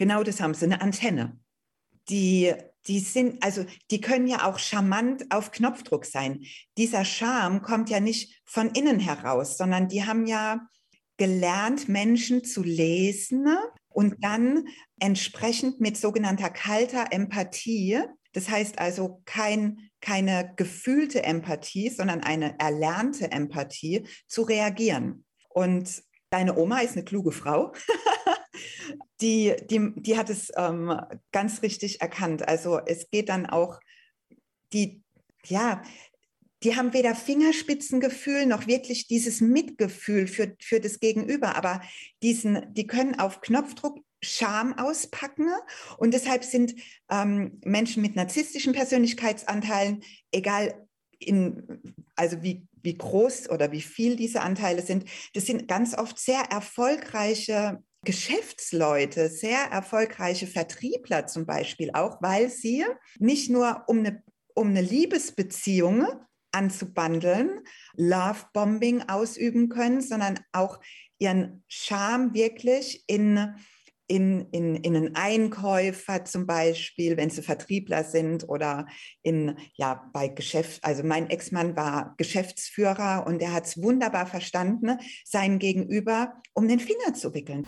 Genau das haben sie, eine Antenne. Die, die sind, also die können ja auch charmant auf Knopfdruck sein. Dieser Charme kommt ja nicht von innen heraus, sondern die haben ja gelernt, Menschen zu lesen und dann entsprechend mit sogenannter kalter Empathie, das heißt also kein, keine gefühlte Empathie, sondern eine erlernte Empathie, zu reagieren. Und deine Oma ist eine kluge Frau. die, die, die hat es ähm, ganz richtig erkannt. Also es geht dann auch, die, ja, die haben weder Fingerspitzengefühl noch wirklich dieses Mitgefühl für, für das Gegenüber, aber diesen, die können auf Knopfdruck Scham auspacken. Und deshalb sind ähm, Menschen mit narzisstischen Persönlichkeitsanteilen, egal in, also wie, wie groß oder wie viel diese Anteile sind, das sind ganz oft sehr erfolgreiche Geschäftsleute, sehr erfolgreiche Vertriebler zum Beispiel auch, weil sie nicht nur um eine, um eine Liebesbeziehung anzubandeln, Love-Bombing ausüben können, sondern auch ihren Charme wirklich in in, in, in einen Einkäufer zum Beispiel, wenn sie Vertriebler sind oder in, ja, bei Geschäft, also mein Ex-Mann war Geschäftsführer und er hat es wunderbar verstanden, sein Gegenüber um den Finger zu wickeln.